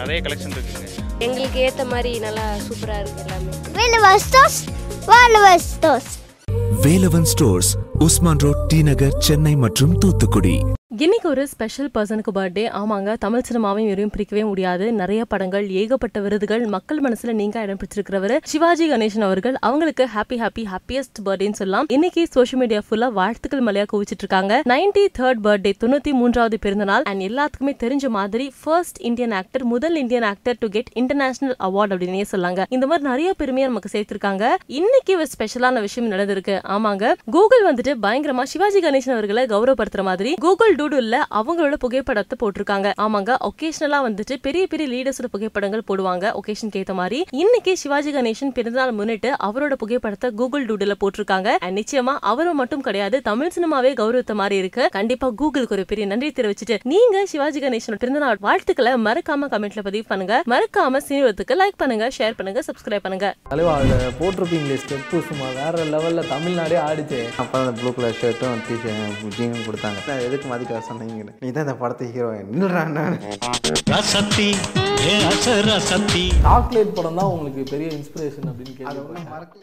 நிறைய கலெக்ஷன் இருக்குங்க எங்களுக்கு ஏற்ற மாதிரி நல்லா சூப்பராக இருக்குது எல்லாமே. Velvestos, Velvestos. Velavan stores Usman road T Nagar Chennai மற்றும் தூத்துக்குடி. இன்னைக்கு ஒரு ஸ்பெஷல் பர்சனுக்கு பர்த்டே ஆமாங்க தமிழ் சினிமாவையும் இவரையும் பிரிக்கவே முடியாது. நிறைய படங்கள் ஏகப்பட்ட விருதுகள் மக்கள் மனசுல நீங்க இடம் பிடிச்சிருக்கிறவர் சிவாஜி கணேசன் அவர்கள். அவங்களுக்கு ஹாப்பி ஹாப்பி ஹாப்பியஸ்ட் பர்த்டேன்னு சொல்லலாம். இன்னைக்கு சோஷியல் மீடியா ஃபுல்லா வாழ்த்துக்கள் மலையா குவிச்சிட்டு இருக்காங்க நைன்டி தேர்ட் பர்த்டே தொண்ணூத்தி மூன்றாவது பிறந்த நாள் அண்ட் எல்லாத்துக்குமே தெரிஞ்ச மாதிரி ஃபர்ஸ்ட் இந்தியன் ஆக்டர் முதல் Indian actor to get international award அப்படின்னே சொல்லாங்க. இந்த மாதிரி நிறைய பெருமையை நமக்கு சேர்த்திருக்காங்க. இன்னைக்கு ஒரு ஸ்பெஷலான விஷயம் நடந்திருக்கு. ஆமாங்க கூகுள் வந்துட்டு பயங்கரமா சிவாஜி கணேசன் அவர்களை கௌரவப்படுத்துற மாதிரி கூகுள் டூடுல்ல அவங்களோட புகைப்படத்தை போட்டிருக்காங்க. ஆமாங்க ஒகேஷனலா வந்துட்டு பெரிய பெரிய லீடர்ஸோட புகைப்படங்கள் போடுவாங்க. ஒகேஷனுக்கு ஏத்த மாதிரி. இன்னைக்கு சிவாஜி கணேசன் பிறந்தநாள் முன்னிட்டு அவரோட புகைப்படத்தை கூகுள் டூடுல போட்டிருக்காங்க. நிச்சயமா அவரும் மட்டும் கிடையாது தமிழ் சினிமாவே கௌரவத்த மாதிரி இருக்கு. கண்டிப்பா கூகுளுக்கு ஒரு பெரிய நன்றி தெரிவிச்சுட்டு நீங்க சிவாஜி கணேசன் பிறந்தநாள் வாழ்த்துக்களை மறக்காம கமெண்ட்ல பதிவு பண்ணுங்க. மறக்காம சீனிவத்துக்கு லைக் பண்ணுங்க ஷேர் பண்ணுங்க சப்ஸ்கிரைப் பண்ணுங்க. தலைவா அதில் போட்டிருப்பீங்களே ஸ்டெப்பு சும்மா வேற லெவலில் தமிழ்நாடே ஆடிச்சு. அப்போ அந்த ப்ளூ கலர் ஷர்ட்டும் டிஷர்ட் ஜீனும் கொடுத்தாங்க. எதுக்கு மதிக்க சொன்னீங்க நீ தான் இந்த படத்தை ஹீரோயின் நின்றுடா நான். ரசத்தி ஏ அச ரசத்தி சாக்லேட் படம் தான் உங்களுக்கு பெரிய இன்ஸ்பிரேஷன் அப்படின்னு மறக்கல.